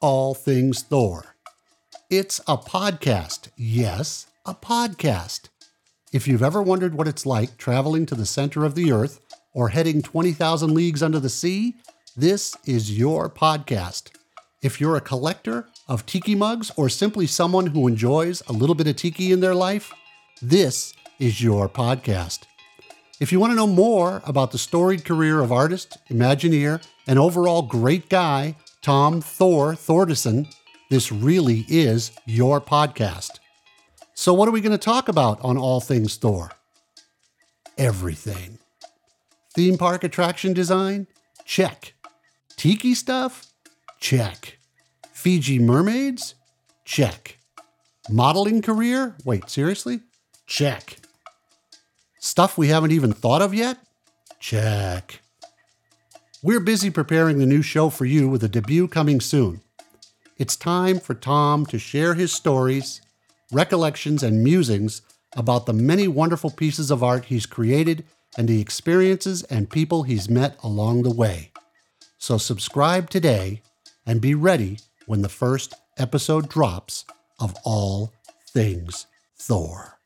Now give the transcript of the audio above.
All Things Thor. It's a podcast. Yes, a podcast. If you've ever wondered what it's like traveling to the center of the earth or heading 20,000 leagues under the sea, this is your podcast. If you're a collector of tiki mugs or simply someone who enjoys a little bit of tiki in their life, this is your podcast. If you want to know more about the storied career of artist, Imagineer, and overall great guy, Tom Thor Thordarson, this really is your podcast. So, what are we going to talk about on All Things Thor? Everything. Theme park attraction design? Check. Tiki stuff? Check. Fiji mermaids? Check. Modeling career? Wait, seriously? Check. Stuff we haven't even thought of yet? Check. We're busy preparing the new show for you with a debut coming soon. It's time for Tom to share his stories, recollections, and musings about the many wonderful pieces of art he's created and the experiences and people he's met along the way. So subscribe today and be ready when the first episode drops of All Things Thor.